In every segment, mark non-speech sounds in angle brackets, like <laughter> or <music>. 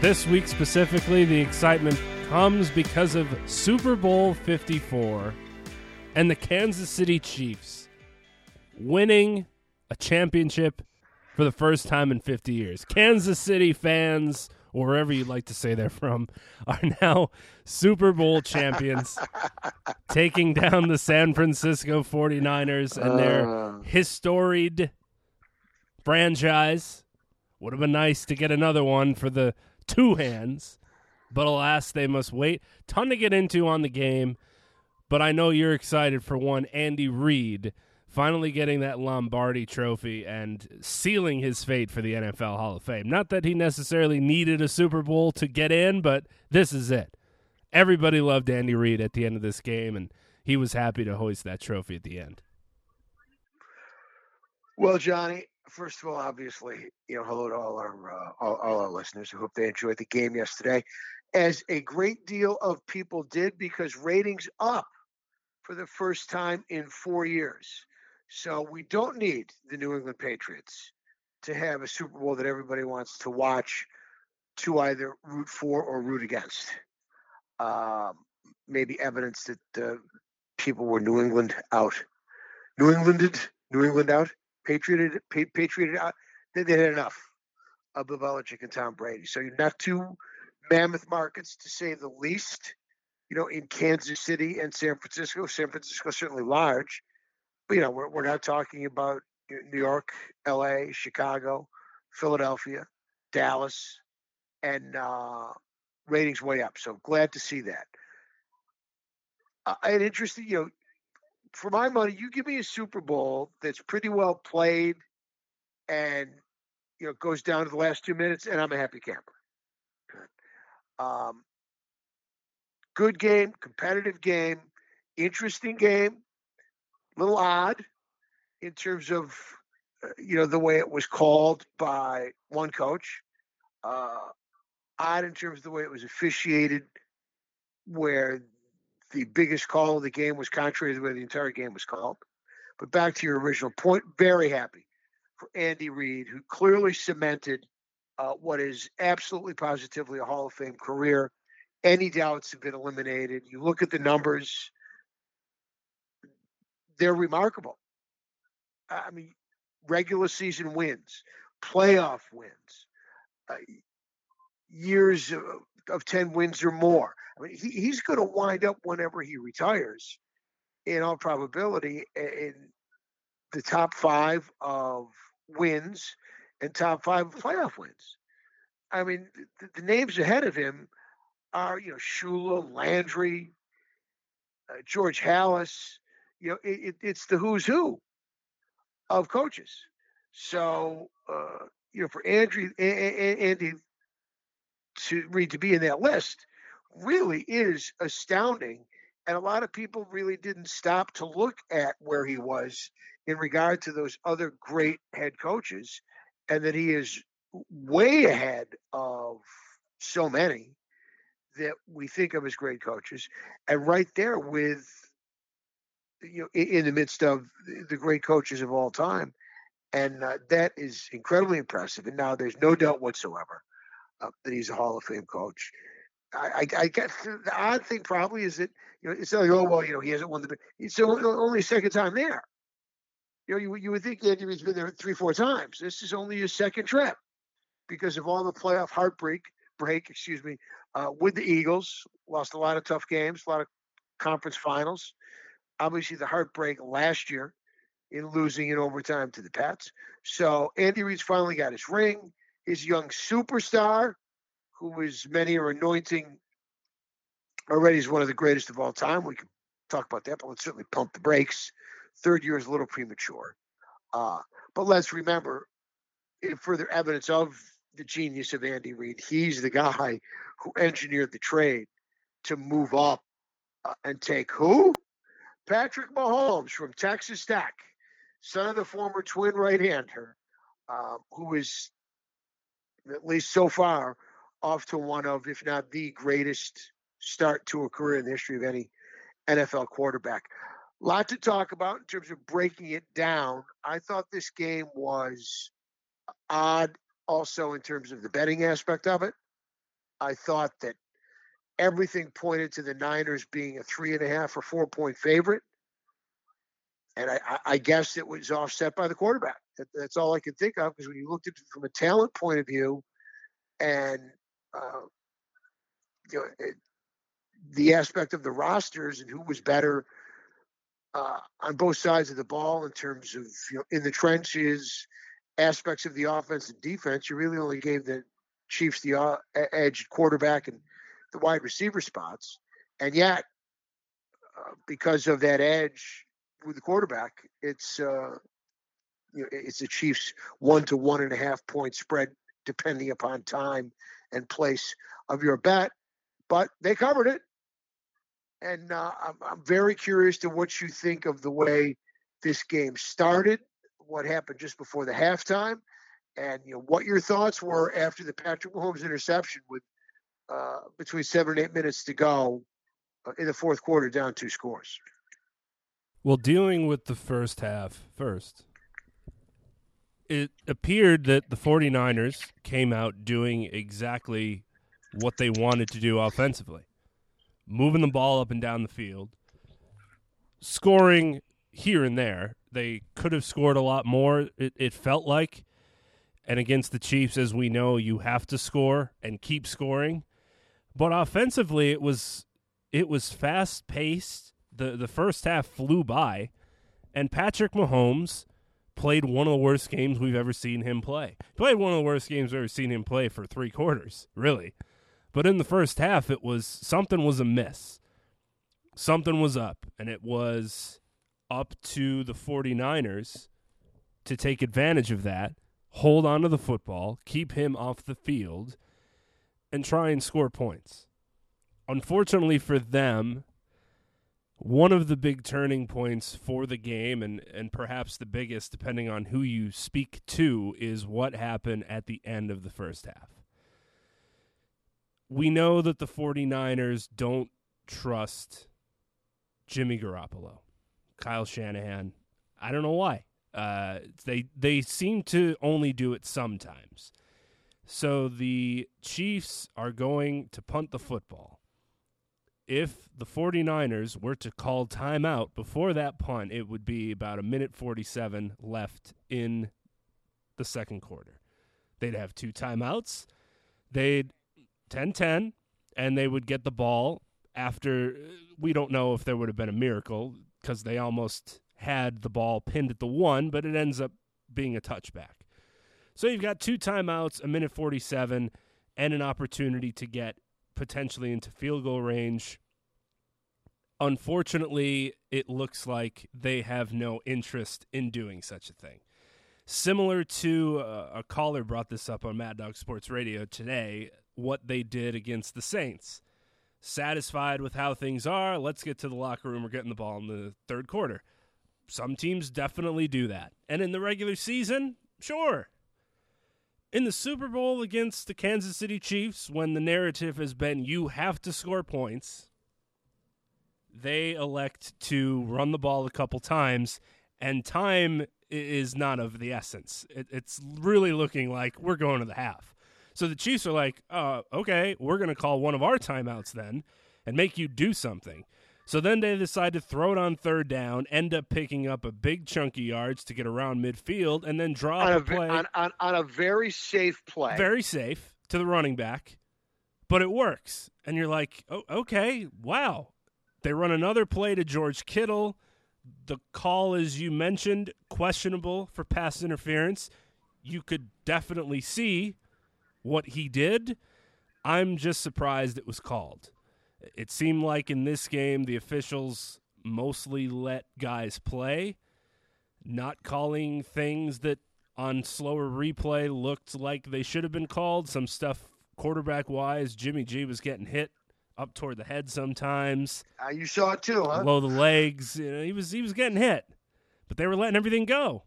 This week specifically, the excitement comes because of Super Bowl 54 and the Kansas City Chiefs winning a championship for the first time in 50 years. Kansas City fans, or wherever you'd like to say they're from, <laughs> are now Super Bowl champions, <laughs> taking down the San Francisco 49ers and their uh. historied franchise. Would have been nice to get another one for the two hands, but alas, they must wait. Ton to get into on the game, but I know you're excited for one. Andy Reid finally getting that Lombardi trophy and sealing his fate for the NFL Hall of Fame. Not that he necessarily needed a Super Bowl to get in, but this is it. Everybody loved Andy Reid at the end of this game, and he was happy to hoist that trophy at the end. Well, Johnny, first of all, obviously, you know, hello to all our uh, all, all our listeners. I hope they enjoyed the game yesterday, as a great deal of people did, because ratings up for the first time in four years. So we don't need the New England Patriots to have a Super Bowl that everybody wants to watch, to either root for or root against. Um, maybe evidence that uh, people were New England out, New Englanded, New England out patrioted, patrioted out. They, they had enough of Belichick and Tom Brady. So you're not two mammoth markets, to say the least. You know, in Kansas City and San Francisco. San Francisco certainly large, but you know, we're we're not talking about New York, L.A., Chicago, Philadelphia, Dallas, and uh, ratings way up. So glad to see that. Uh, and interesting, you know, for my money, you give me a Super Bowl that's pretty well played and you know goes down to the last two minutes, and I'm a happy camper. Um, good game, competitive game, interesting game, little odd in terms of uh, you know the way it was called by one coach. Uh, odd in terms of the way it was officiated, where the biggest call of the game was contrary to the way the entire game was called. But back to your original point, very happy for Andy Reid, who clearly cemented uh, what is absolutely positively a Hall of Fame career. Any doubts have been eliminated. You look at the numbers, they're remarkable. I mean, regular season wins, playoff wins, uh, years of, of 10 wins or more. He, he's going to wind up whenever he retires, in all probability, in the top five of wins and top five of playoff wins. I mean, the, the names ahead of him are, you know, Shula, Landry, uh, George Halas. You know, it, it, it's the who's who of coaches. So, uh, you know, for Andrew, Andy to read to be in that list really is astounding. And a lot of people really didn't stop to look at where he was in regard to those other great head coaches, and that he is way ahead of so many that we think of as great coaches, and right there with you know in the midst of the great coaches of all time, and uh, that is incredibly impressive. And now there's no doubt whatsoever uh, that he's a Hall of Fame coach. I, I, guess the odd thing probably is that you know it's like oh well you know he hasn't won the it's only second time there. You know you you would think Andy Reid's been there three four times. This is only his second trip because of all the playoff heartbreak break excuse me uh, with the Eagles. Lost a lot of tough games, a lot of conference finals, obviously the heartbreak last year in losing in overtime to the Pats. So Andy Reid's finally got his ring. His young superstar, who is many are anointing already as one of the greatest of all time. We can talk about that, but let's certainly pump the brakes. Third year is a little premature. Uh, but let's remember, in further evidence of the genius of Andy Reid, he's the guy who engineered the trade to move up uh, and take who? Patrick Mahomes from Texas Tech, son of the former twin right hander, uh, who is, at least so far, off to one of, if not the greatest start to a career in the history of any NFL quarterback. A lot to talk about in terms of breaking it down. I thought this game was odd also in terms of the betting aspect of it. I thought that everything pointed to the Niners being a three and a half or four point favorite. And I, I guess it was offset by the quarterback. That, that's all I could think of because when you looked at it from a talent point of view and uh, you know, it, the aspect of the rosters and who was better uh, on both sides of the ball in terms of you know in the trenches aspects of the offense and defense, you really only gave the Chiefs the uh, edge quarterback and the wide receiver spots, and yet uh, because of that edge with the quarterback, it's uh, you know, it's the Chiefs one to one and a half point spread depending upon time and place of your bet, but they covered it, and uh, I'm, I'm very curious to what you think of the way this game started, what happened just before the halftime, and you know what your thoughts were after the Patrick Mahomes interception with uh, between seven and eight minutes to go uh, in the fourth quarter, down two scores. Well, dealing with the first half first, it appeared that the 49ers came out doing exactly what they wanted to do offensively moving the ball up and down the field, scoring here and there. They could have scored a lot more, it, it felt like. And against the Chiefs, as we know, you have to score and keep scoring. But offensively, it was it was fast paced. The the first half flew by, and Patrick Mahomes played one of the worst games we've ever seen him play. Played one of the worst games we've ever seen him play for three quarters, really. But in the first half, it was something was amiss. Something was up, and it was up to the 49ers to take advantage of that, hold on to the football, keep him off the field, and try and score points. Unfortunately for them, one of the big turning points for the game, and, and perhaps the biggest, depending on who you speak to, is what happened at the end of the first half we know that the 49ers don't trust Jimmy Garoppolo, Kyle Shanahan. I don't know why. Uh, they they seem to only do it sometimes. So the Chiefs are going to punt the football. If the 49ers were to call timeout before that punt, it would be about a minute 47 left in the second quarter. They'd have two timeouts. They'd 10 10, and they would get the ball after. We don't know if there would have been a miracle because they almost had the ball pinned at the one, but it ends up being a touchback. So you've got two timeouts, a minute 47, and an opportunity to get potentially into field goal range. Unfortunately, it looks like they have no interest in doing such a thing. Similar to uh, a caller brought this up on Mad Dog Sports Radio today what they did against the Saints. Satisfied with how things are, let's get to the locker room. We're getting the ball in the third quarter. Some teams definitely do that. And in the regular season, sure. In the Super Bowl against the Kansas City Chiefs, when the narrative has been you have to score points, they elect to run the ball a couple times, and time is not of the essence. it's really looking like we're going to the half. So the Chiefs are like, uh, okay, we're going to call one of our timeouts then and make you do something. So then they decide to throw it on third down, end up picking up a big chunk of yards to get around midfield, and then draw on a, a play on, on, on a very safe play. Very safe to the running back, but it works. And you're like, oh, okay, wow. They run another play to George Kittle, the call, as you mentioned, questionable for pass interference. You could definitely see what he did. I'm just surprised it was called. It seemed like in this game, the officials mostly let guys play, not calling things that on slower replay looked like they should have been called. Some stuff quarterback wise, Jimmy G was getting hit up toward the head sometimes. Uh, you saw it too, huh? Below the legs, you know, he was he was getting hit, but they were letting everything go.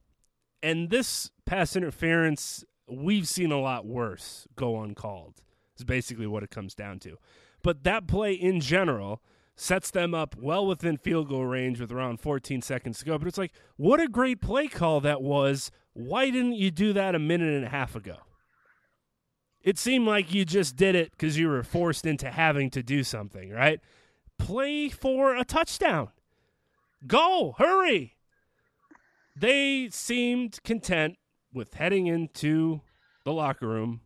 And this pass interference, we've seen a lot worse go uncalled. Is basically what it comes down to. But that play in general sets them up well within field goal range with around 14 seconds to go. But it's like, what a great play call that was. Why didn't you do that a minute and a half ago? It seemed like you just did it because you were forced into having to do something, right? Play for a touchdown. Go, hurry. They seemed content with heading into the locker room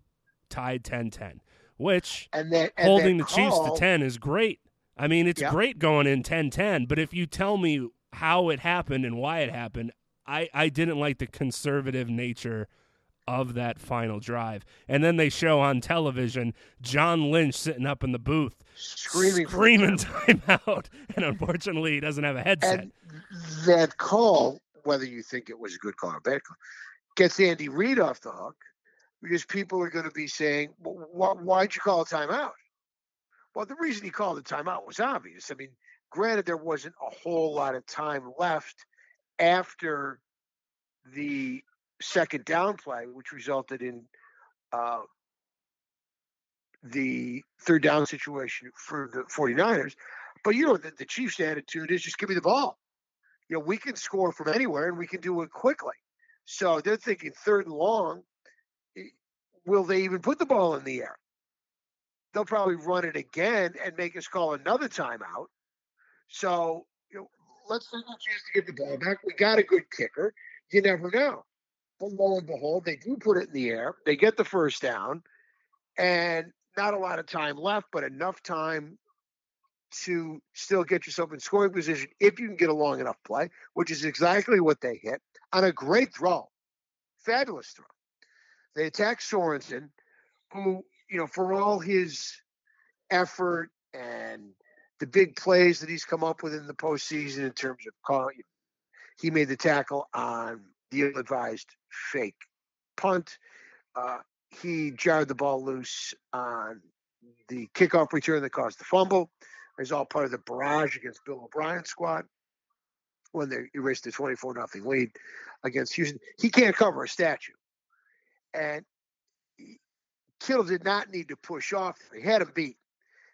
tied 10 10, which and then, and holding the Chiefs to 10 is great. I mean, it's Yeah. great going in 10 10, but if you tell me how it happened and why it happened, I, I didn't like the conservative nature of that final drive. And then they show on television John Lynch sitting up in the booth screaming, screaming timeout. <laughs> And unfortunately, he doesn't have a headset. And that call, whether you think it was a good call or a bad call, gets Andy Reid off the hook because people are going to be saying, well, "Why'd you call a timeout?" Well, the reason he called a timeout was obvious. I mean, granted, there wasn't a whole lot of time left after the second down play, which resulted in uh, the third down situation for the 49ers. But you know, the, the Chiefs' attitude is just give me the ball. You know, we can score from anywhere and we can do it quickly. So they're thinking third and long. Will they even put the ball in the air? They'll probably run it again and make us call another timeout. So, you know, let's take a chance to get the ball back. We got a good kicker. You never know. But lo and behold, they do put it in the air. They get the first down, and not a lot of time left, but enough time to still get yourself in scoring position if you can get a long enough play, which is exactly what they hit on a great throw. Fabulous throw. They attack Sorensen, who, you know, for all his effort and the big plays that he's come up with in the postseason in terms of calling, he made the tackle on the ill-advised fake punt. Uh, he jarred the ball loose on the kickoff return that caused the fumble. It was all part of the barrage against Bill O'Brien's squad when they erased the 24 nothing lead against Houston. He can't cover a statue. And Kittle did not need to push off. He had him beat,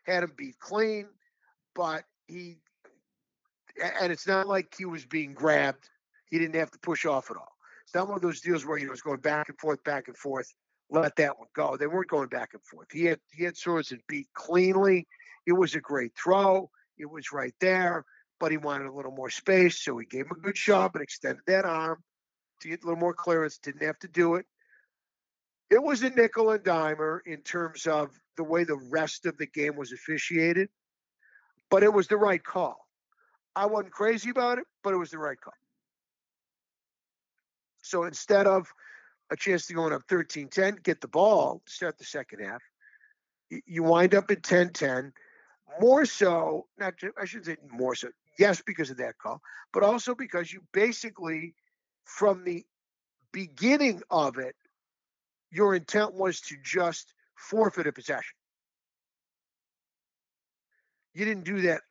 had him beat clean, but he, and it's not like he was being grabbed. He didn't have to push off at all. It's not one of those deals where you know it's going back and forth, back and forth. Let that one go. They weren't going back and forth. He had he had Sorensen beat cleanly. It was a great throw. It was right there, but he wanted a little more space, so he gave him a good shot, and extended that arm to get a little more clearance. Didn't have to do it. It was a nickel and dimer in terms of the way the rest of the game was officiated, but it was the right call. I wasn't crazy about it, but it was the right call. So instead of a chance to go up 13 10, get the ball, start the second half, you wind up at 10 10. More so, not I shouldn't say more so, yes, because of that call, but also because you basically, from the beginning of it, your intent was to just forfeit a possession. You didn't do that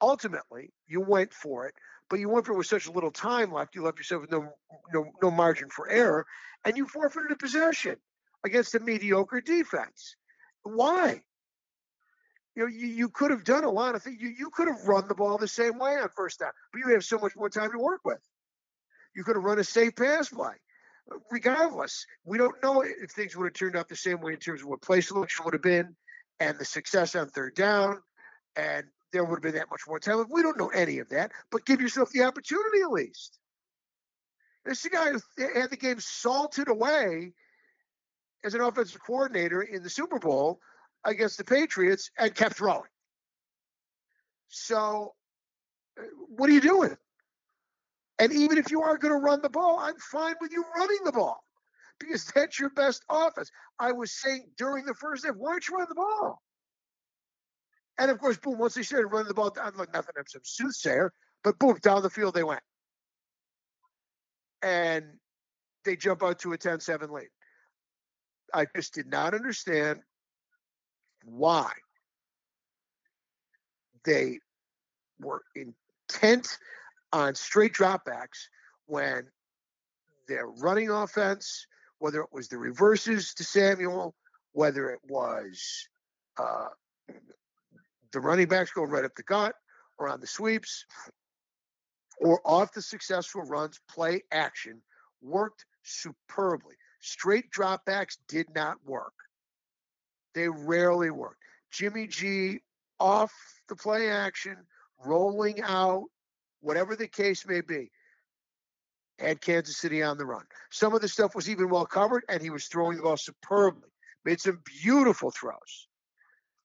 ultimately. You went for it, but you went for it with such a little time left. You left yourself with no no no margin for error, and you forfeited a possession against a mediocre defense. Why? You know, you, you could have done a lot of things. You, you could have run the ball the same way on first down, but you have so much more time to work with. You could have run a safe pass play. Regardless, we don't know if things would have turned out the same way in terms of what play selection would have been and the success on third down, and there would have been that much more time. We don't know any of that, but give yourself the opportunity at least. This is the guy who had the game salted away as an offensive coordinator in the Super Bowl against the Patriots and kept throwing. So, uh, what are you doing? And even if you are going to run the ball, I'm fine with you running the ball because that's your best offense. I was saying during the first half, why don't you run the ball? And of course, boom, once they started running the ball, I'm like nothing, I'm some soothsayer, but boom, down the field they went. And they jump out to a 10 7 lead. I just did not understand why they were intent on straight dropbacks when their running offense, whether it was the reverses to Samuel, whether it was uh, the running backs going right up the gut or on the sweeps or off the successful runs, play action worked superbly. Straight dropbacks did not work. They rarely worked. Jimmy G off the play action, rolling out, whatever the case may be, had Kansas City on the run. Some of the stuff was even well covered, and he was throwing the ball superbly. Made some beautiful throws.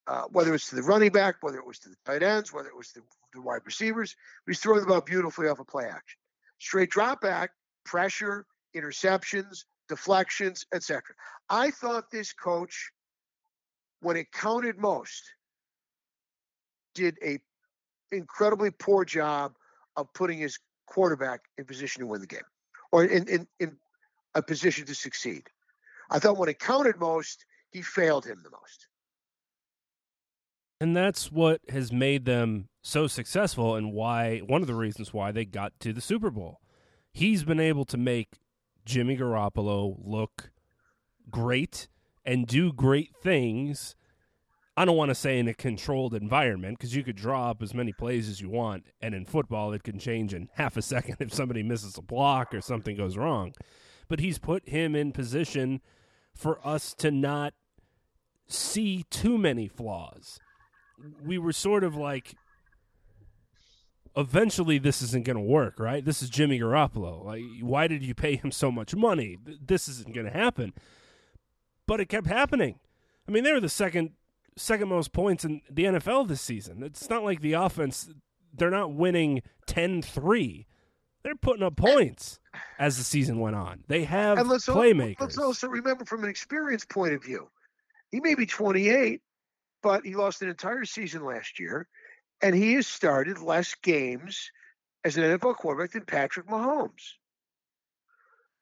Uh, whether it's to the running back, whether it was to the tight ends, whether it was to the wide receivers, he was throwing the ball beautifully off a of play action. Straight drop back, pressure, interceptions, deflections, etc. I thought this coach, when it counted most, did a incredibly poor job of putting his quarterback in position to win the game or in, in, in a position to succeed. I thought when it counted most, he failed him the most. And that's what has made them so successful and why one of the reasons why they got to the Super Bowl. He's been able to make Jimmy Garoppolo look great and do great things. I don't want to say in a controlled environment because you could draw up as many plays as you want, and in football, it can change in half a <laughs> second if somebody misses a block or something goes wrong. But he's put him in position for us to not see too many flaws we were sort of like eventually this isn't going to work, right? This is Jimmy Garoppolo. Like, why did you pay him so much money? This isn't going to happen. But it kept happening. I mean, they were the second second most points in the NFL this season. It's not like the offense they're not winning 10-3. They're putting up points as the season went on. They have and let's playmakers. Let's also remember from an experience point of view. He may be 28, but he lost an entire season last year, and he has started less games as an NFL quarterback than Patrick Mahomes.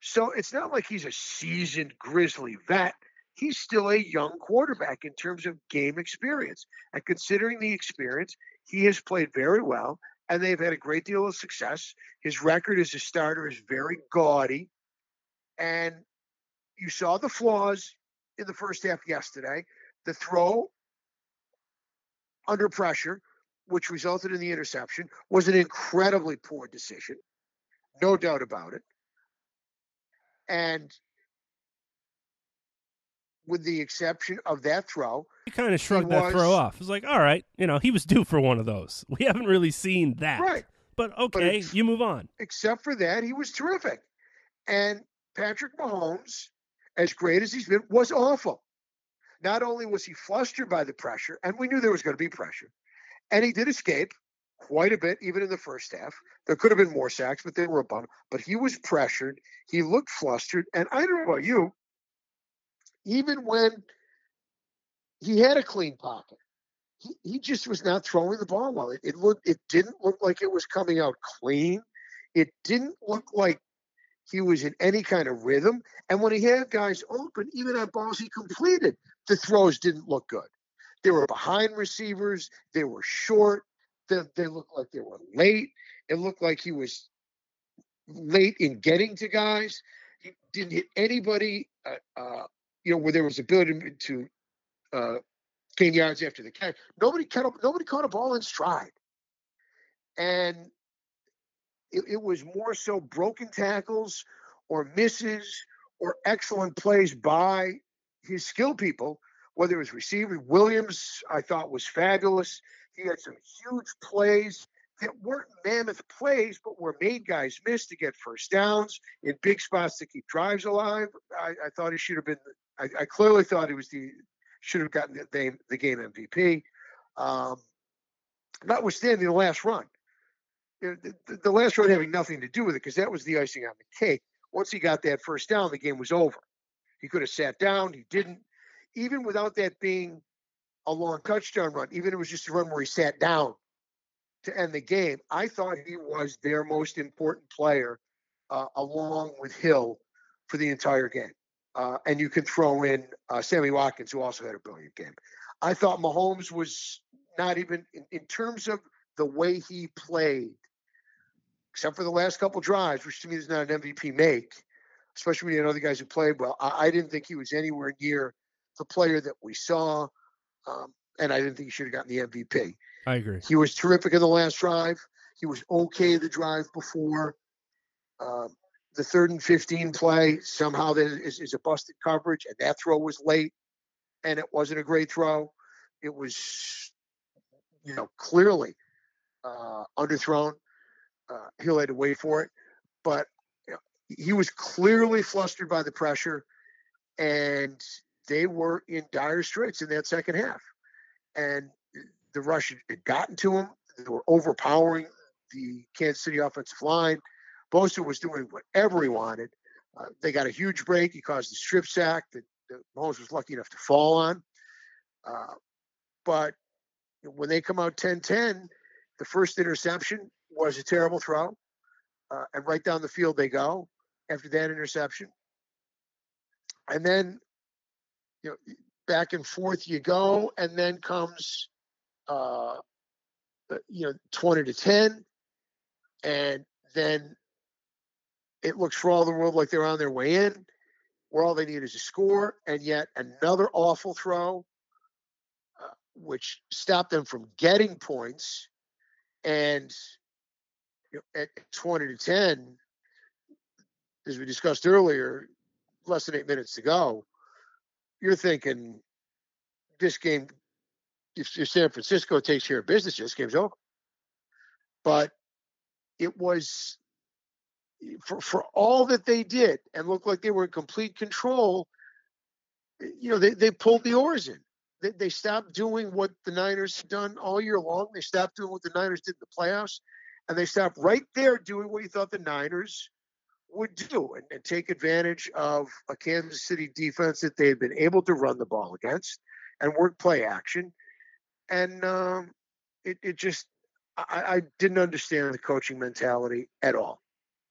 So it's not like he's a seasoned Grizzly vet. He's still a young quarterback in terms of game experience. And considering the experience, he has played very well, and they've had a great deal of success. His record as a starter is very gaudy. And you saw the flaws in the first half yesterday. The throw under pressure, which resulted in the interception, was an incredibly poor decision. No doubt about it. And with the exception of that throw, he kind of shrugged that throw off. It was like, all right, you know, he was due for one of those. <laughs> We haven't really seen that. Right. But okay, but you move on. Except for that, he was terrific. And Patrick Mahomes, as great as he's been, was awful. Not only was he flustered by the pressure, and we knew there was going to be pressure, and he did escape quite a bit, even in the first half. There could have been more sacks, but they were a bum. But he was pressured. He looked flustered. And I don't know about you, even when he had a clean pocket, he, he just was not throwing the ball well. It, it looked it didn't look like it was coming out clean. It didn't look like he was in any kind of rhythm. And when he had guys open, even on balls he completed, the throws didn't look good. They were behind receivers. They were short. They, they looked like they were late. It looked like he was late in getting to guys. He didn't hit anybody, uh, uh, you know, where there was a ability to uh, gain yards after the catch. Nobody caught, nobody caught a ball in stride. And it, it was more so broken tackles or misses or excellent plays by his skill people, whether it was receiver. Williams, I thought, was fabulous. He had some huge plays that weren't mammoth plays, but were made guys miss to get first downs in big spots to keep drives alive. I, I thought he should have been. I, I, clearly thought he was the should have gotten the, the game MVP. Um, notwithstanding the last run, know, the, the last run having nothing to do with it because that was the icing on the cake. Once he got that first down, the game was over. He could have sat down. He didn't. Even without that being a long touchdown run, even if it was just a run where he sat down to end the game, I thought he was their most important player, uh, along with Hill, for the entire game. Uh, and you can throw in uh, Sammy Watkins, who also had a brilliant game. I thought Mahomes was not even in, in terms of the way he played, except for the last couple drives, which to me is not an MVP make, especially when you had other guys who played well. I, I didn't think he was anywhere near the player that we saw, um, and I didn't think he should have gotten the MVP. I agree. He was terrific in the last drive. He was okay the drive before. Um, the third and 15 play, somehow there is, is a busted coverage, and that throw was late, and it wasn't a great throw. It was, you know, clearly uh, underthrown. Uh, Hill had to wait for it, but you know, he was clearly flustered by the pressure, and they were in dire straits in that second half. And the rush had gotten to him. They were overpowering the Kansas City offensive line. Bosa was doing whatever he wanted. Uh, they got a huge break. He caused the strip sack that, that Mahomes was lucky enough to fall on. Uh, but when they come out 10-10, the first interception was a terrible throw. Uh, and right down the field they go after that interception. And then, you know, back and forth you go, and then comes, uh, you know, 20 to 10. And then it looks for all the world like they're on their way in, where all they need is a score, and yet another awful throw, uh, which stopped them from getting points. And you know, at 20 to 10, as we discussed earlier, less than eight minutes to go, you're thinking this game, if, if San Francisco takes care of business, this game's over. But it was for, for all that they did and looked like they were in complete control, you know, they, they pulled the oars in. They, they stopped doing what the Niners had done all year long. They stopped doing what the Niners did in the playoffs. And they stopped right there doing what you thought the Niners would do and, and take advantage of a Kansas City defense that they had been able to run the ball against and work play action. And um, it, it just, I, I didn't understand the coaching mentality at all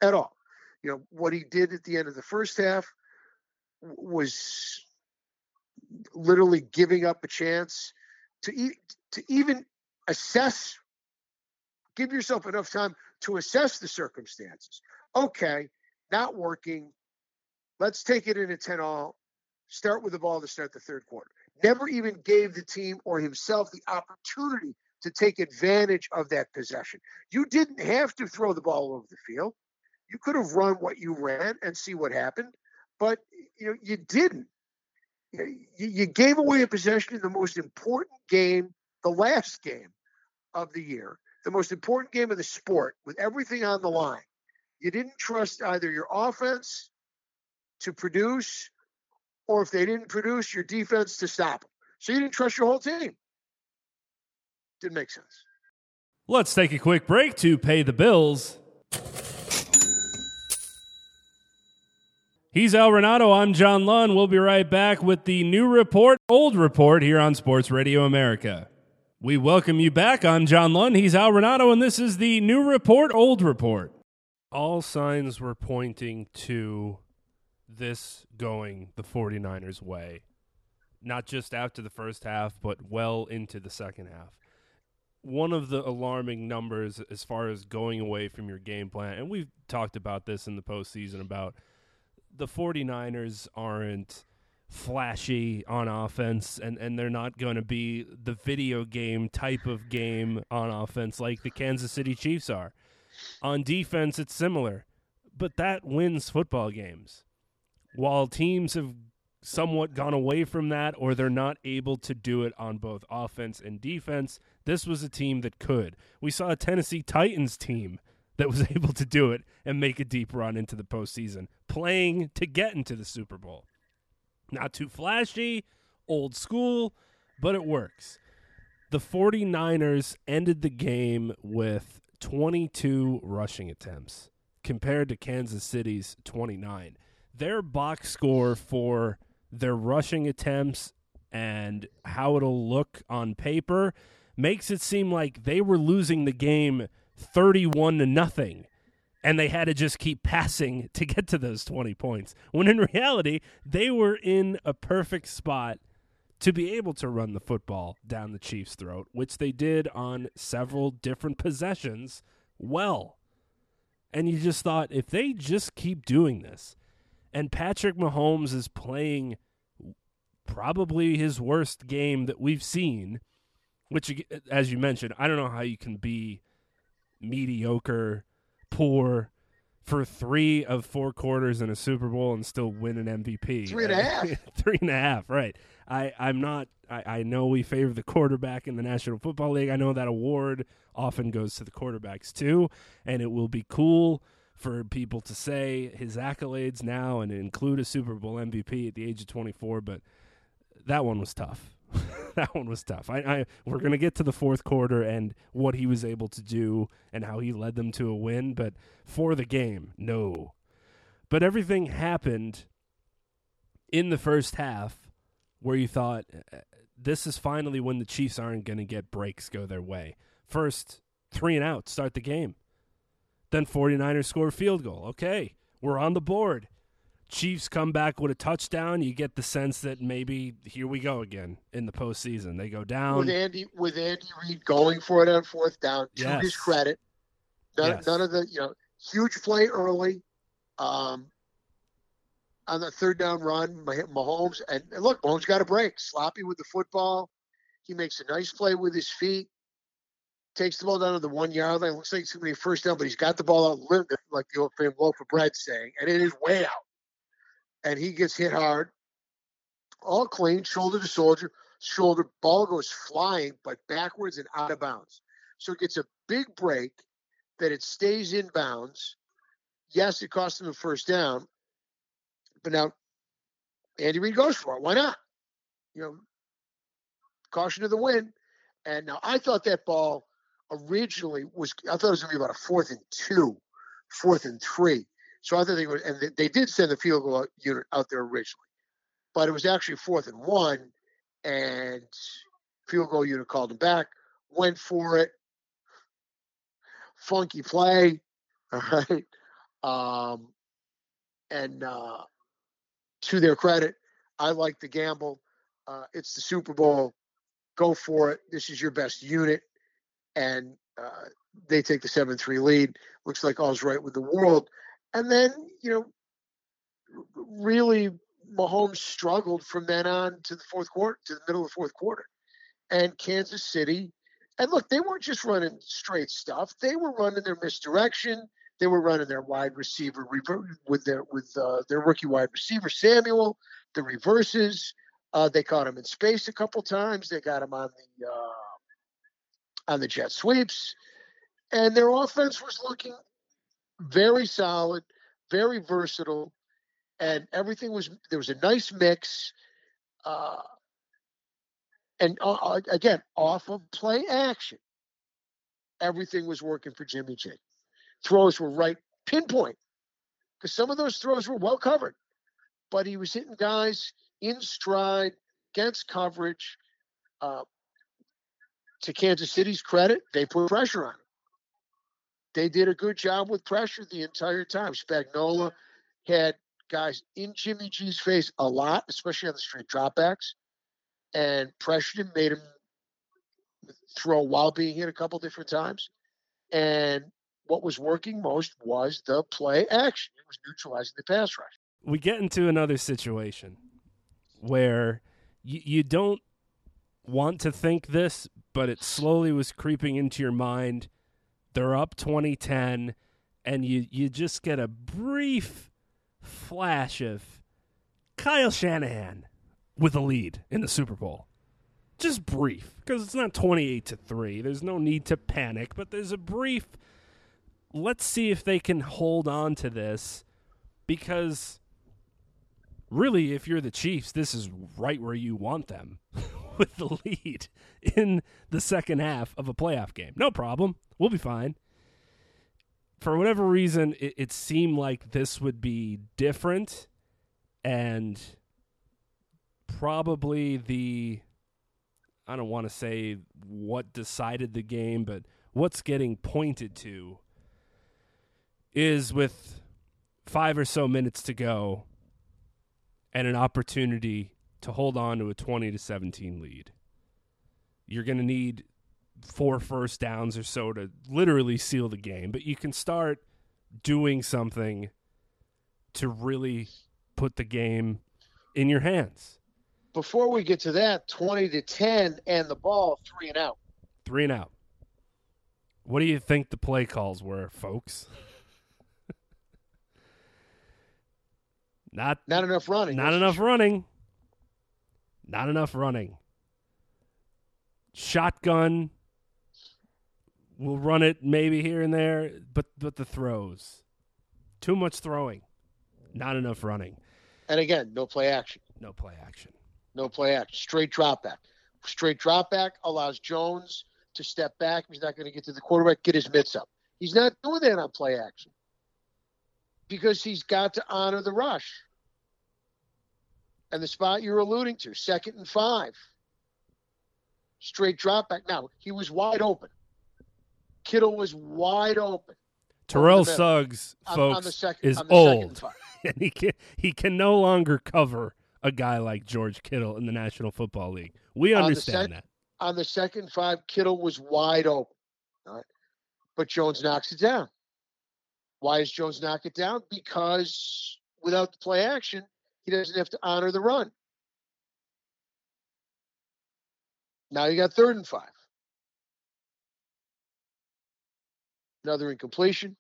at all. You know, what he did at the end of the first half was literally giving up a chance to e- to even assess give yourself enough time to assess the circumstances. Okay, not working. Let's take it in a 10 all. Start with the ball to start the third quarter. Never even gave the team or himself the opportunity to take advantage of that possession. You didn't have to throw the ball over the field. You could have run what you ran and see what happened, but you know you didn't. You, you gave away a possession in the most important game, the last game of the year, the most important game of the sport, with everything on the line. You didn't trust either your offense to produce, or if they didn't produce, your defense to stop them. So you didn't trust your whole team. Didn't make sense. Let's take a quick break to pay the bills. He's Al Renauto. I'm John Lund. We'll be right back with the new report, old report here on Sports Radio America. We welcome you back. I'm John Lund. He's Al Renauto, and this is the new report, old report. All signs were pointing to this going the 49ers' way, not just after the first half, but well into the second half. One of the alarming numbers as far as going away from your game plan, and we've talked about this in the postseason about – the 49ers aren't flashy on offense and, and they're not going to be the video game type of game on offense like the Kansas City Chiefs are. On defense, it's similar, but that wins football games. While teams have somewhat gone away from that or they're not able to do it on both offense and defense, this was a team that could. We saw a Tennessee Titans team that was <laughs> able to do it and make a deep run into the postseason, playing to get into the Super Bowl. Not too flashy, old school, but it works. The 49ers ended the game with 22 rushing attempts compared to Kansas City's 29. Their box score for their rushing attempts and how it'll look on paper makes it seem like they were losing the game 31 to nothing and they had to just keep passing to get to those 20 points when in reality they were in a perfect spot to be able to run the football down the Chiefs' throat, which they did on several different possessions well. And you just thought if they just keep doing this, and Patrick Mahomes is playing probably his worst game that we've seen, which, as you mentioned, I don't know how you can be mediocre, poor, for three of four quarters in a Super Bowl and still win an MVP. Three and a half. <laughs> three and a half, right. I, I'm not I, I know we favor the quarterback in the National Football League. I know that award often goes to the quarterbacks too, and it will be cool for people to say his accolades now and include a Super Bowl MVP at the age of 24, but that one was tough. <laughs> that one was tough. I, I we're gonna get to the fourth quarter and what he was able to do and how he led them to a win, but for the game, no. But everything happened in the first half where you thought uh, this is finally when the Chiefs aren't to get breaks go their way. First, three and out, start the game. Then 49ers score a field goal. Okay, we're on the board. Chiefs come back with a touchdown, you get the sense that maybe here we go again in the postseason. They go down with Andy with Andy Reid going for it on fourth down. To Yes. his credit, none, Yes. none of the you know huge play early, um, on the third down run, Mah- Mahomes and, and look, Mahomes got a break. Sloppy with the football. He makes a nice play with his feet. Takes the ball down to the one yard line. Looks like it's going to be a first down, but he's got the ball out, like the old famous loaf of bread saying, and it is way out. And he gets hit hard. All clean, shoulder to shoulder, shoulder. Ball goes flying, but backwards and out of bounds. So it gets a big break that it stays in bounds. Yes, it cost him a first down, but now Andy Reid goes for it. Why not? You know, caution to the wind. And now I thought that ball originally was, I thought it was going to be about a fourth and two, fourth and three. So I thought they would, and they- did send the field goal unit out there originally, but it was actually fourth and one, and field goal unit called them back, went for it. Funky play, <laughs> all right. Um, and uh, to their credit, I like the gamble. Uh, it's the Super Bowl. Go for it. This is your best unit. And uh, they take the 7 3 lead. Looks like all's right with the world. And then, you know, really, Mahomes struggled from then on to the fourth quarter, to the middle of the fourth quarter. And Kansas City, and look, they weren't just running straight stuff. They were running their misdirection. They were running their wide receiver with their with uh, their rookie wide receiver Samuel, the reverses. Uh, they caught him in space a couple times. They got him on the uh, on the jet sweeps, and their offense was looking very solid, very versatile, and everything was there was a nice mix. Uh, and uh, again, off of play action, everything was working for Jimmy G. Throws were right pinpoint because some of those throws were well covered, but he was hitting guys in stride against coverage. Uh, to Kansas City's credit, they put pressure on him. They did a good job with pressure the entire time. Spagnuolo had guys in Jimmy G's face a lot, especially on the straight dropbacks, and pressured him, made him throw while being hit a couple different times. And what was working most was the play action. It was neutralizing the pass rush. we get into another situation where you, you don't want to think this, but it slowly was creeping into your mind. They're up 2010, and you, you just get a brief flash of Kyle Shanahan with a lead in the Super Bowl. Just brief, because it's not 28 to 3. There's no need to panic, but there's a brief. Let's see if they can hold on to this because really, if you're the Chiefs, this is right where you want them <laughs> <laughs> with the lead in the second half of a playoff game. No problem. We'll be fine. for whatever reason, it, it seemed like this would be different, and probably the I don't want to say what decided the game, but what's getting pointed to is with five or so minutes to go and an opportunity to hold on to a 20 to 17 lead. You're going to need four first downs or so to literally seal the game, but you can start doing something to really put the game in your hands. Before we get to that, 20 to 10 and the ball, three and out. Three and out. What do you think the play calls were, folks? <laughs> not not enough running. Not enough running. Not enough running. Shotgun. We'll run it maybe here and there, but but the throws. Too much throwing. Not enough running. And again, no play action. No play action. No play action. Straight drop back. Straight drop back allows Jones to step back. He's not going to get to the quarterback, get his mitts up. He's not doing that on play action because he's got to honor the rush. And the spot you're alluding to, second and five. Straight drop back. Now, he was wide open. Kittle was wide open. Terrell Suggs, folks, on, on second, is old. <laughs> And he can, he can no longer cover a guy like George Kittle in the National Football League. We understand sec- that. On the second five, Kittle was wide open. All right. But Jones knocks it down. Why does Jones knock it down? Because without the play action, he doesn't have to honor the run. Now you got third and five. Another incompletion.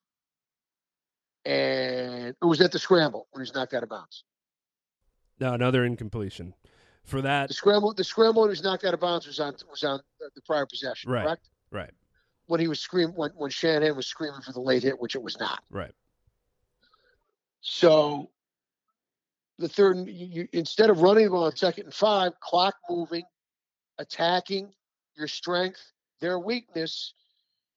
And it was at the scramble when he's knocked out of bounds. No, another incompletion. For that, the scramble, the scramble when he was knocked out of bounds was on was on the prior possession, right, correct? Right. When he was screaming, when when Shanahan was screaming for the late hit, which it was not. Right. So the third, you, instead of running on second and five, clock moving, attacking, your strength, their weakness,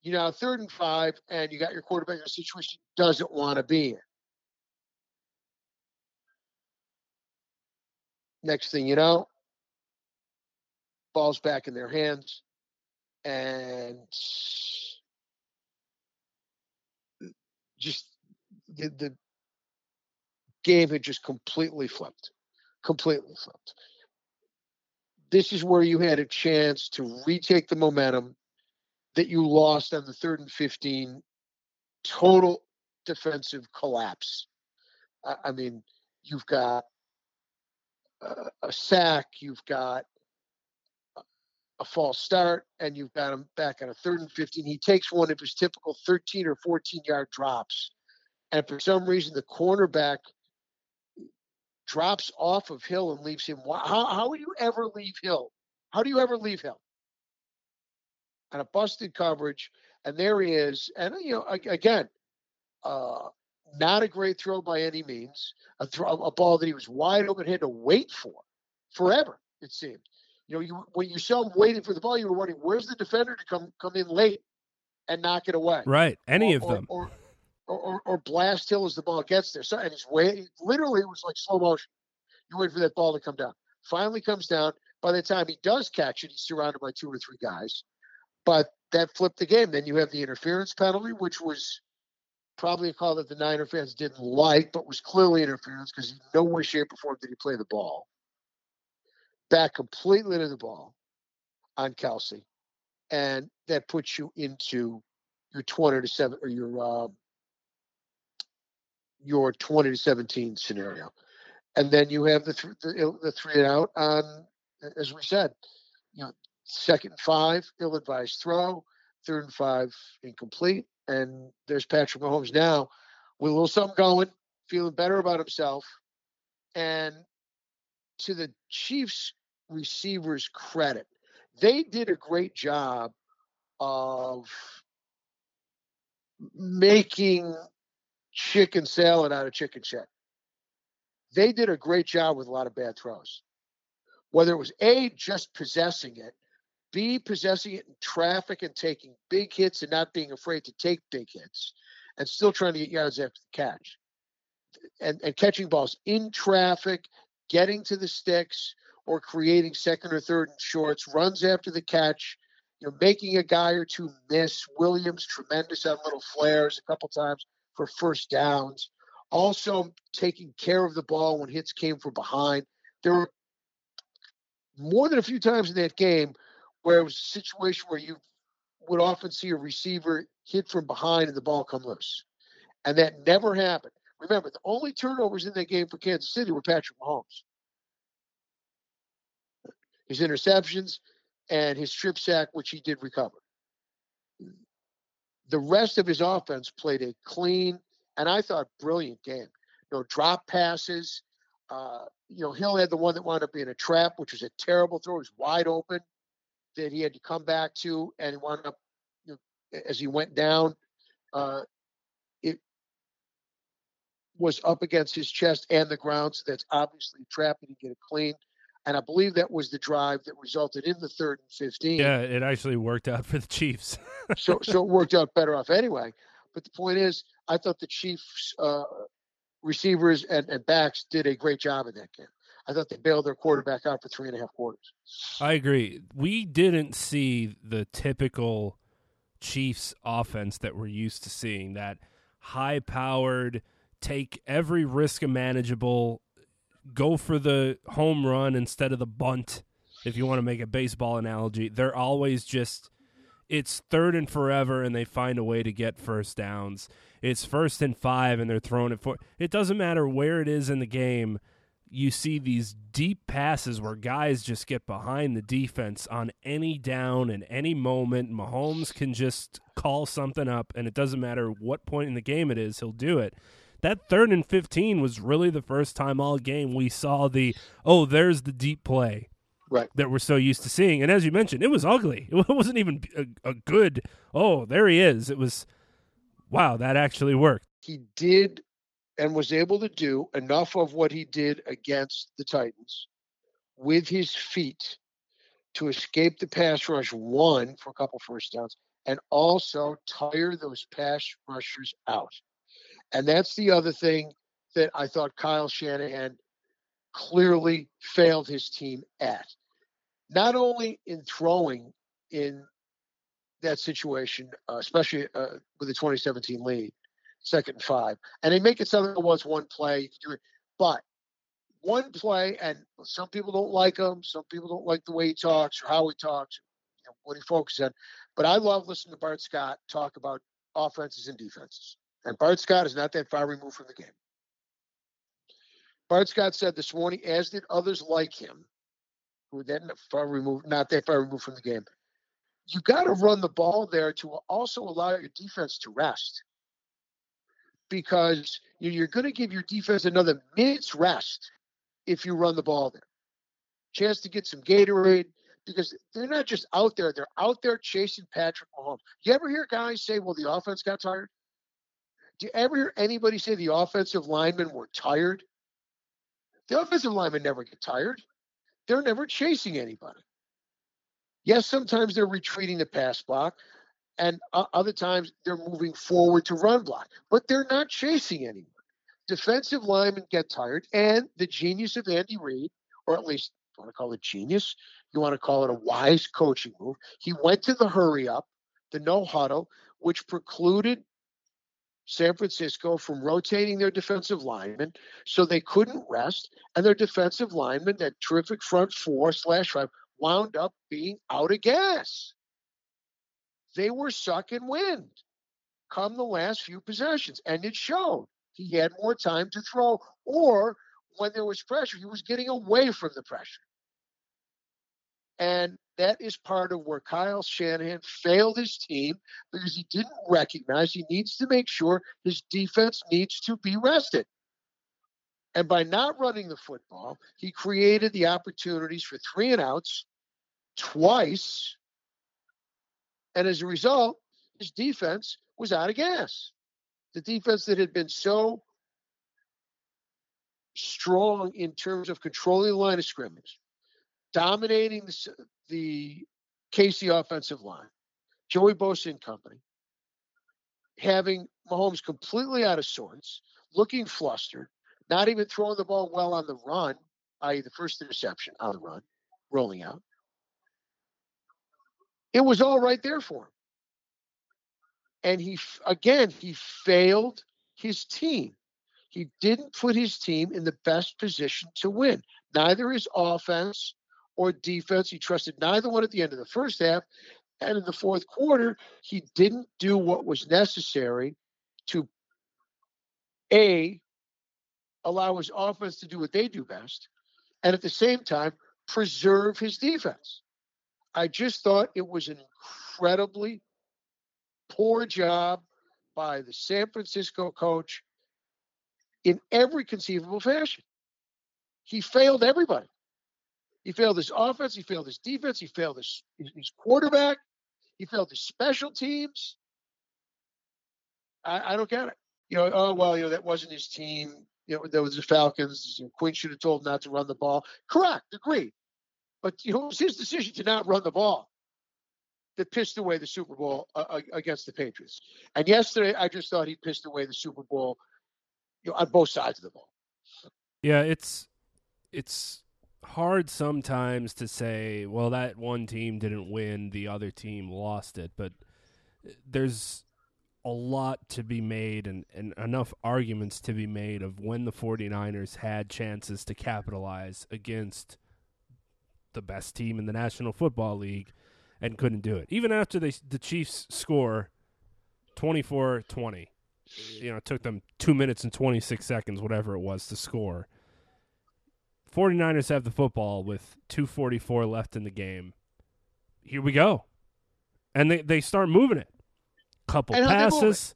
you know, third and five, and you got your quarterback in a situation doesn't want to be in. Next thing you know, ball's back in their hands, and just the, the game had just completely flipped, completely flipped. This is where you had a chance to retake the momentum that you lost on the third and 15 total defensive collapse. I, mean, you've got a sack, you've got a false start, and you've got him back on a third and 15. He takes one of his typical 13 or 14 yard drops. And for some reason, the cornerback drops off of Hill and leaves him. How, how would you ever leave Hill? How do you ever leave Hill? On a busted coverage, and there he is. And, you know, again, uh, not a great throw by any means. A, throw, a ball that he was wide open, had to wait for forever, it seemed. You know, you when you saw him waiting for the ball, you were wondering, where's the defender to come come in late and knock it away? Right. Any or, of them. Or, or, or, or blast Hill as the ball gets there. So and he's waiting. Literally, it was like slow motion. You wait for that ball to come down. Finally comes down. By the time he does catch it, he's surrounded by two or three guys. But that flipped the game. Then you have the interference penalty, which was probably a call that the Niner fans didn't like, but was clearly interference because in no way, shape, or form did he play the ball. Back completely to the ball on Kelce, And that puts you into your 20 to 7 or your uh, your 20 to 17 scenario. And then you have the, th- the, the three and out on, as we said, you know, second and five, ill advised throw, third and five, incomplete. And there's Patrick Mahomes now with a little something going, feeling better about himself. And to the Chiefs receivers' credit, they did a great job of making chicken salad out of chicken shit. They did a great job with a lot of bad throws. Whether it was A, just possessing it, B, possessing it in traffic and taking big hits and not being afraid to take big hits, and still trying to get yards after the catch. And, and catching balls in traffic, getting to the sticks, or creating second or third and shorts, runs after the catch, you know, making a guy or two miss. Williams tremendous on little flares a couple times for first downs. Also taking care of the ball when hits came from behind. There were more than a few times in that game where it was a situation where you would often see a receiver hit from behind and the ball come loose. And that never happened. Remember, the only turnovers in that game for Kansas City were Patrick Mahomes. His interceptions and his strip sack, which he did recover. The rest of his offense played a clean and I thought brilliant game. You know, drop passes. Uh, you know, Hill had the one that wound up being a trap, which was a terrible throw. It was wide open that he had to come back to, and wound up you know, as he went down. Uh, it was up against his chest and the ground, so that's obviously a trap, he get it clean. And I believe that was the drive that resulted in the third and fifteen. Yeah, it actually worked out for the Chiefs. <laughs> so, so it worked out better off anyway. But the point is, I thought the Chiefs uh, receivers and, and backs did a great job in that game. I thought they bailed their quarterback out for three and a half quarters. I agree. We didn't see the typical Chiefs offense that we're used to seeing that high powered, take every risk manageable, go for the home run instead of the bunt. If you want to make a baseball analogy, they're always just it's third and forever and they find a way to get first downs. It's first and five and they're throwing it for it doesn't matter where it is in the game. You see these deep passes where guys just get behind the defense on any down and any moment. Mahomes can just call something up and it doesn't matter what point in the game it is, he'll do it. That third and 15 was really the first time all game we saw the, oh, there's the deep play right. that we're so used to seeing. And as you mentioned, it was ugly. <laughs> It wasn't even a, a, good. Oh, there he is. It was wow, that actually worked. He did and was able to do enough of what he did against the Titans with his feet to escape the pass rush one for a couple first downs and also tire those pass rushers out. And that's the other thing that I thought Kyle Shanahan clearly failed his team at. Not only in throwing in that situation, uh, especially uh, with the 2017 lead, second and five, and they make it sound like it was one play. But one play, and some people don't like him. Some people don't like the way he talks or how he talks, you know, what he focuses on. But I love listening to Bart Scott talk about offenses and defenses. And Bart Scott is not that far removed from the game. Bart Scott said this morning, as did others like him, who that far removed, not that far removed from the game. You got to run the ball there to also allow your defense to rest, because you're going to give your defense another minute's rest if you run the ball there. Chance to get some Gatorade because they're not just out there; they're out there chasing Patrick Mahomes. You ever hear guys say, "Well, the offense got tired"? Do you ever hear anybody say the offensive linemen were tired? The offensive linemen never get tired. They're never chasing anybody. Yes, sometimes they're retreating the pass block, and uh, other times they're moving forward to run block, but they're not chasing anyone. Defensive linemen get tired, and the genius of Andy Reid, or at least you want to call it genius, you want to call it a wise coaching move. He went to the hurry up, the no huddle, which precluded San Francisco from rotating their defensive linemen so they couldn't rest. And their defensive linemen, that terrific front four slash five, wound up being out of gas. They were sucking wind come the last few possessions. And it showed. He had more time to throw, or when there was pressure, he was getting away from the pressure. And that is part of where Kyle Shanahan failed his team because he didn't recognize he needs to make sure his defense needs to be rested. And by not running the football, he created the opportunities for three and outs twice. And as a result, his defense was out of gas. The defense that had been so strong in terms of controlling the line of scrimmage, dominating the, the KC offensive line, Joey Bosa and company, having Mahomes completely out of sorts, looking flustered, not even throwing the ball well on the run, i.e., the first interception on the run, rolling out. It was all right there for him. And he, again, he failed his team. He didn't put his team in the best position to win. Neither his offense or defense. He trusted neither one at the end of the first half. And in the fourth quarter, he didn't do what was necessary to A, allow his offense to do what they do best, and at the same time, preserve his defense. I just thought it was an incredibly poor job by the San Francisco coach in every conceivable fashion. He failed everybody. He failed his offense. He failed his defense. He failed his, his quarterback. He failed his special teams. I, I, don't get it. You know, oh well, you know that wasn't his team. You know, there was the Falcons. Quinn should have told him not to run the ball. Correct, agreed. But you know, it was his decision to not run the ball that pissed away the Super Bowl uh, against the Patriots. And yesterday, I just thought he pissed away the Super Bowl you know, on both sides of the ball. Yeah, it's it's hard sometimes to say, well, that one team didn't win, the other team lost it, but uh, there's a lot to be made and, and enough arguments to be made of when the 49ers had chances to capitalize against the best team in the National Football League and couldn't do it. Even after they, the Chiefs score 24 20, you know, it took them two minutes and 26 seconds, whatever it was, to score 49ers have the football with 244 left in the game. Here we go. And they, they start moving it. Couple passes,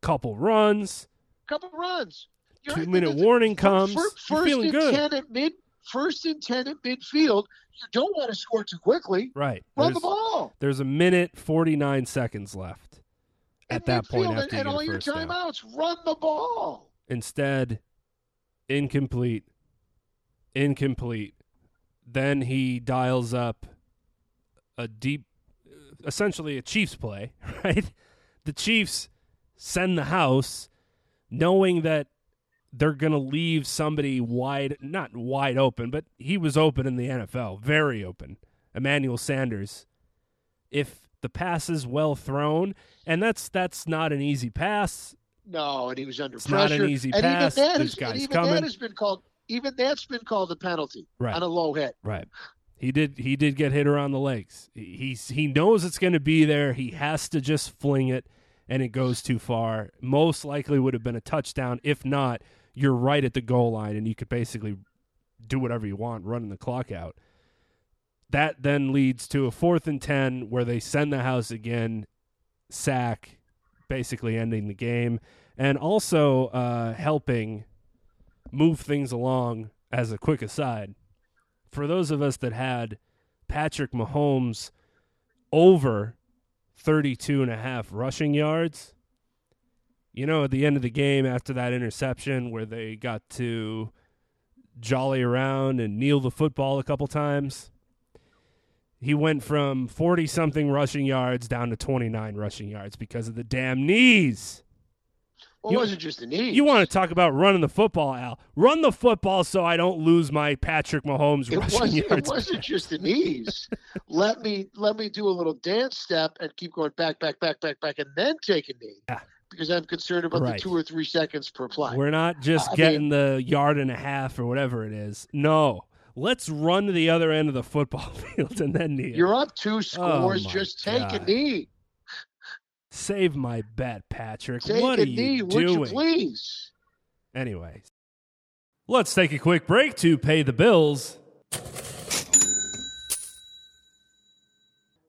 couple runs. Couple runs. You're, Two minute warning comes. First, first feeling good. Ten at mid, first and 10 at midfield. You don't want to score too quickly. Right. Run there's, the ball. There's a minute 49 seconds left at, that point after and, you and all your timeouts. Down. Run the ball. Instead, incomplete incomplete. Then he dials up a deep, essentially a Chiefs play, <laughs> right? The Chiefs send the house knowing that they're going to leave somebody wide, not wide open, but he was open in the NFL, very open. Emmanuel Sanders. If the pass is well thrown, and that's that's not an easy pass. No, and he was under it's pressure. Not an easy and pass. Even that, This is, guy's even coming. that has been called even that's been called a penalty right. on a low hit. Right. He did. He did get hit around the legs. He's he knows it's going to be there. He has to just fling it, and it goes too far. Most likely would have been a touchdown. If not, you're right at the goal line, and you could basically do whatever you want, running the clock out. That then leads to a fourth and ten where they send the house again, sack, basically ending the game, and also uh, helping move things along as a quick aside. For those of us that had Patrick Mahomes over 32 and a half rushing yards, you know, at the end of the game after that interception where they got to jolly around and kneel the football a couple times, he went from 40 something rushing yards down to 29 rushing yards because of the damn knees. Well, you, it wasn't just the knees. You want to talk about running the football, Al? Run the football so I don't lose my Patrick Mahomes it rushing wasn't, yards. It wasn't just the knees. let me let me do a little dance step and keep going back, back, back, back, back, and then take a knee. Yeah. Because I'm concerned about right. the two or three seconds per play. We're not just I getting mean, the yard and a half or whatever it is. No, let's run to the other end of the football <laughs> field and then kneel. You're up two oh scores. Oh just take God. a knee. Save my bet, Patrick. Take what are knee, you would doing? you please? Anyways, let's take a quick break to pay the bills.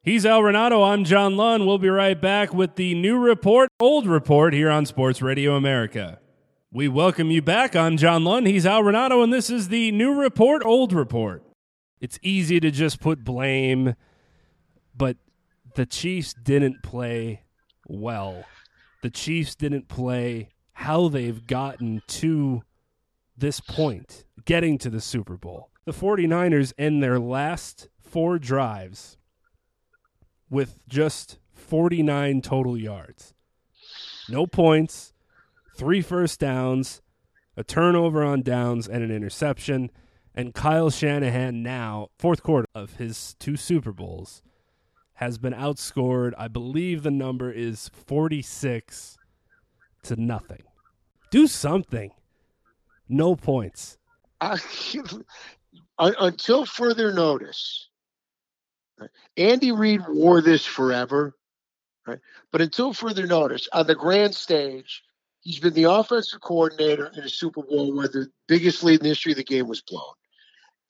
He's Al Renauto. I'm John Lund. We'll be right back with the new report, old report here on Sports Radio America. We welcome you back. I'm John Lund. He's Al Renauto, and this is the new report, old report. It's easy to just put blame, but the Chiefs didn't play well. The Chiefs didn't play how they've gotten to this point, getting to the Super Bowl. The 49ers end their last four drives with just 49 total yards. no points, three first downs, a turnover on downs, and an interception. And Kyle Shanahan now, fourth quarter of his two Super Bowls, has been outscored. I believe the number is 46 to nothing. Do something. No points. Uh, <laughs> until further notice, Andy Reid wore this forever, right? But until further notice, on the grand stage, he's been the offensive coordinator in a Super Bowl where the biggest lead in the history of the game was blown.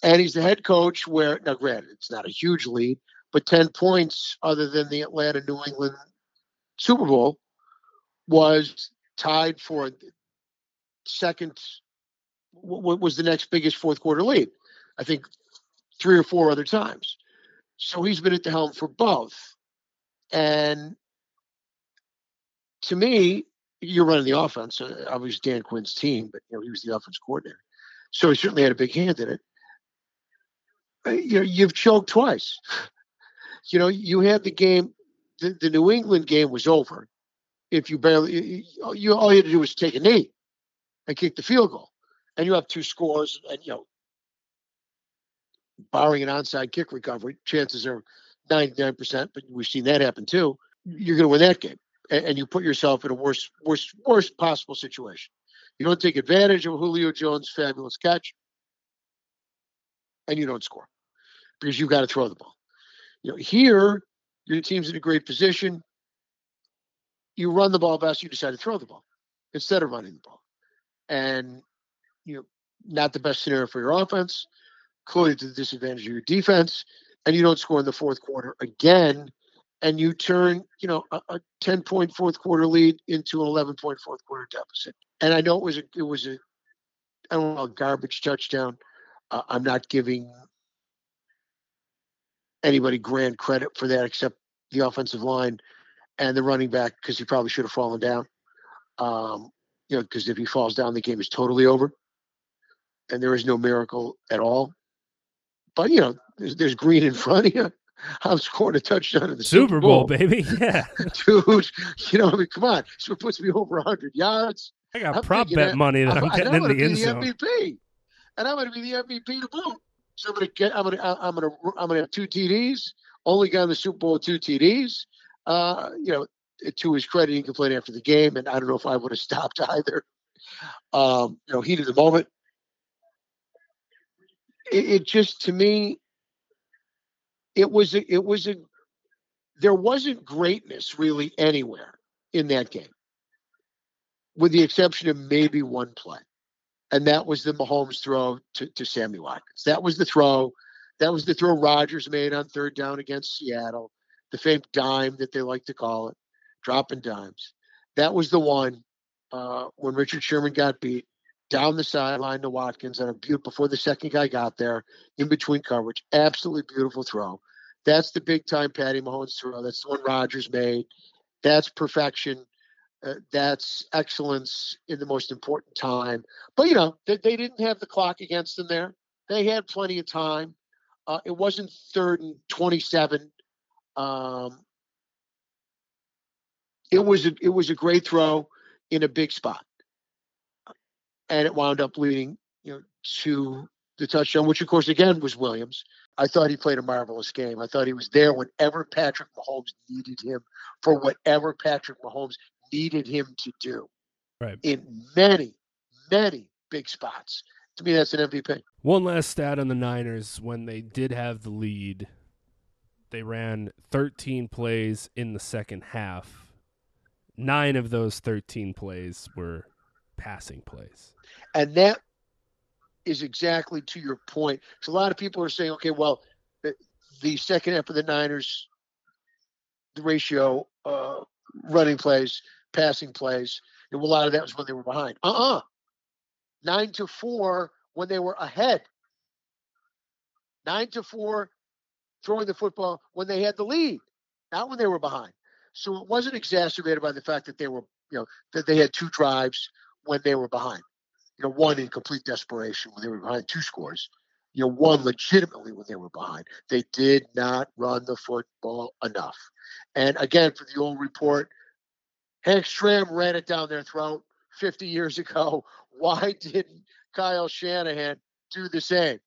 And he's the head coach where, now granted, it's not a huge lead, but 10 points other than the Atlanta New England Super Bowl was tied for second, what was the next biggest fourth quarter lead? I think three or four other times. So he's been at the helm for both. And to me, you're running the offense. Uh, obviously, Dan Quinn's team, but you know he was the offense coordinator, so he certainly had a big hand in it. Uh, you know, you've choked twice. <laughs> You know, you had the game. The, the New England game was over. If you barely, you, you all you had to do was take a knee and kick the field goal, and you have two scores, and you know barring an onside kick recovery, chances are 99%, but we've seen that happen too. You're going to win that game. And, and, you put yourself in a worst, worst, worst possible situation. You don't take advantage of Julio Jones' fabulous catch, and you don't score because you've got to throw the ball. You know, here, your team's in a great position. You run the ball best, you decide to throw the ball instead of running the ball. And, you know, not the best scenario for your offense clearly to the disadvantage of your defense, and you don't score in the fourth quarter again, and you turn, you know, a, a 10 point fourth quarter lead into an 11 point fourth quarter deficit. And I know it was a, it was a, I don't know, a garbage touchdown. Uh, I'm not giving anybody grand credit for that except the offensive line and the running back because he probably should have fallen down. Um, you know, because if he falls down, the game is totally over, and there is no miracle at all. But you know, there's, there's green in front of you. I'm scoring a touchdown in the Super, Super Bowl, Bowl, baby. <laughs> Yeah, dude. You know, I mean, come on. So it puts me over 100 yards. I got I'm prop bet that, money that I'm, I'm getting in the end zone. MVP, and I'm going to be the MVP to boot. So I'm to get. I'm to. I'm to. I'm to have two TDs. Only got in the Super Bowl with two TDs. Uh, you know, to his credit, he complained after the game, and I don't know if I would have <laughs> stopped either. Um, you know, heat of the moment it, it just to me it was a, it was a there wasn't greatness really anywhere in that game, with the exception of maybe one play, and that was the Mahomes throw to, to Sammy Watkins. That was the throw. That was the throw Rodgers made on third down against Seattle, the famed dime that they like to call it, dropping dimes. That was the one uh, when Richard Sherman got beat down the sideline to Watkins on a beautiful before the second guy got there, in between coverage. Absolutely beautiful throw. That's the big time Patty Mahomes throw. That's the one Rodgers made. That's perfection. Uh, that's excellence in the most important time. But you know, they, they, didn't have the clock against them there. They had plenty of time. Uh, it wasn't third and twenty-seven. Um, it was a, it was a great throw in a big spot and it wound up leading, you know, to the touchdown, which of course again was Williams. I thought he played a marvelous game. I thought he was there whenever Patrick Mahomes needed him for whatever Patrick Mahomes needed him to do. Right. In many, many big spots. To me, that's an MVP. One last stat on the Niners when they did have the lead, they ran 13 plays in the second half. Nine of those 13 plays were passing plays. And that is exactly to your point. So a lot of people are saying, okay, well, the, the second half of the Niners, the ratio, uh, running plays, passing plays, and a lot of that was when they were behind. Uh uh-uh. uh Nine to four when they were ahead. Nine to four throwing the football when they had the lead, not when they were behind. So it wasn't exacerbated by the fact that they were, you know, that they had two drives when they were behind you know, one in complete desperation when they were behind two scores. You know, one legitimately when they were behind. They did not run the football enough. And again, for the old report, Hank Stram ran it down their throat 50 years <laughs> ago. Why didn't Kyle Shanahan do the same?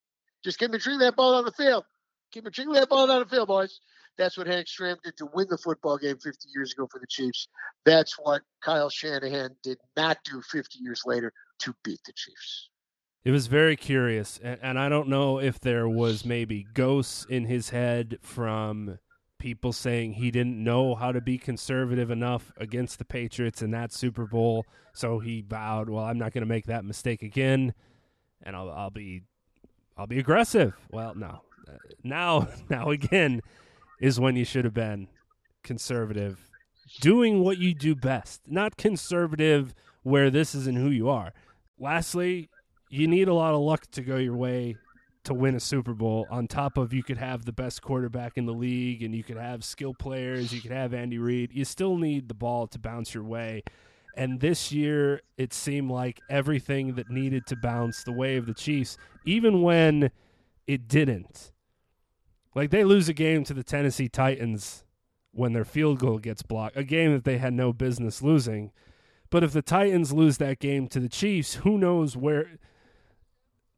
Just keep retrieving that ball on the field. Keep retrieving that ball on the field, boys. That's what Hank Stram did to win the football game 50 years ago for the Chiefs. That's what Kyle Shanahan did not do 50 years later to beat the Chiefs. It was very curious, and, and I don't know if there was maybe ghosts in his head from people saying he didn't know how to be conservative enough against the Patriots in that Super Bowl, so he vowed, "Well, I'm not going to make that mistake again, and I'll, I'll be, I'll be aggressive." Well, no, uh, now, <laughs> now again is when you should have been conservative, doing what you do best, not conservative where this isn't who you are. Lastly, you need a lot of luck to go your way to win a Super Bowl. On top of you could have the best quarterback in the league and you could have skill players, you could have Andy Reid. You still need the ball to bounce your way. And this year, it seemed like everything that needed to bounce the way of the Chiefs, even when it didn't. Like they lose a game to the Tennessee Titans when their field goal gets blocked, a game that they had no business losing. But if the Titans lose that game to the Chiefs, who knows where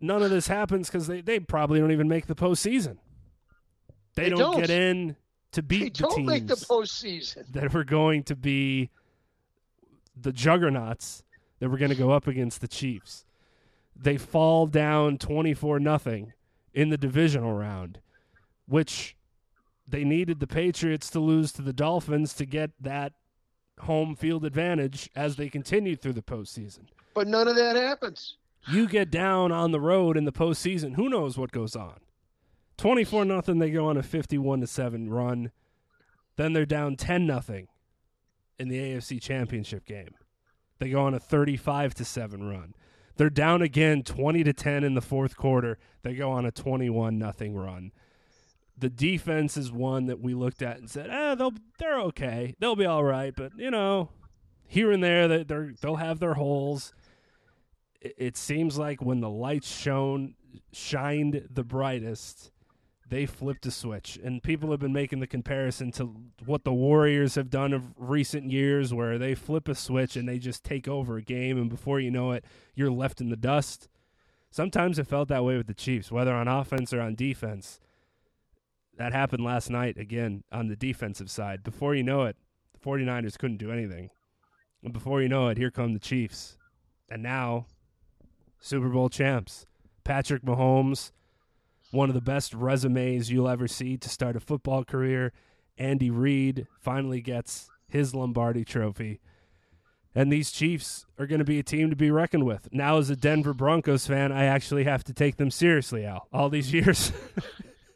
none of this happens because they, they probably don't even make the postseason. They, They don't, don't. get in to They beat the don't teams make the postseason. that were going to be the juggernauts that were going to go up against the Chiefs. They fall down 24 nothing in the divisional round, which they needed the Patriots to lose to the Dolphins to get that home field advantage as they continued through the postseason. But none of that happens. You get down on the road in the postseason, who knows what goes on? 24 nothing they go on a 51 to 7 run. Then they're down 10 nothing in the AFC Championship game. They go on a 35 to 7 run. They're down again 20 to 10 in the fourth quarter. They go on a 21 nothing run. The defense is one that we looked at and said, "Eh, they'll they're okay. They'll be all right, but you know, here and there they they'll have their holes." It, seems like when the lights shone shined the brightest, they flipped a switch. And people have been making the comparison to what the Warriors have done of recent years, where they flip a switch and they just take over a game, and before you know it, you're left in the dust. Sometimes it felt that way with the Chiefs, whether on offense or on defense. That happened last night again on the defensive side. Before you know it, the 49ers couldn't do anything. And before you know it, here come the Chiefs. And now, Super Bowl champs. Patrick Mahomes, one of the best resumes you'll ever see to start a football career. Andy Reid finally gets his Lombardi trophy. And these Chiefs are going to be a team to be reckoned with. Now, as a Denver Broncos fan, I actually have to take them seriously, Al. All these years. <laughs>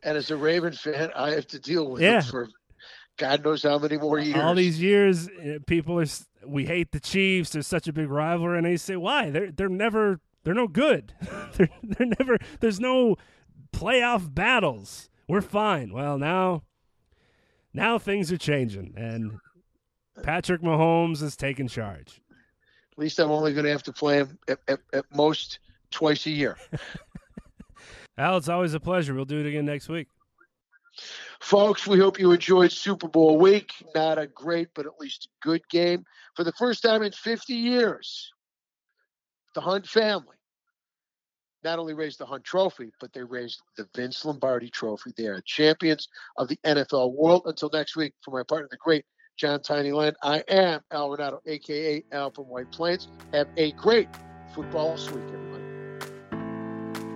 And as a Raven fan, I have to deal with Yeah. it for God knows how many more years. all these years, uh, people are we hate the Chiefs. There's such a big rivalry, and they say why? They're they're never they're no good. <laughs> they're they're never. There's no playoff battles. We're fine. Well now, now things are changing, and Patrick Mahomes is taking charge. At least I'm only going to have to play him at, at, at most twice a year. <laughs> Al, it's always a pleasure. We'll do it again next week. Folks, we hope you enjoyed Super Bowl week. Not a great, but at least a good game. For the first time in 50 years, the Hunt family not only raised the Hunt Trophy, but they raised the Vince Lombardi Trophy. They are champions of the NFL world. Until next week, for my partner, the great John Tiny Lund, I am Al Renauto, aka Al from White Plains. Have a great football this week, everybody.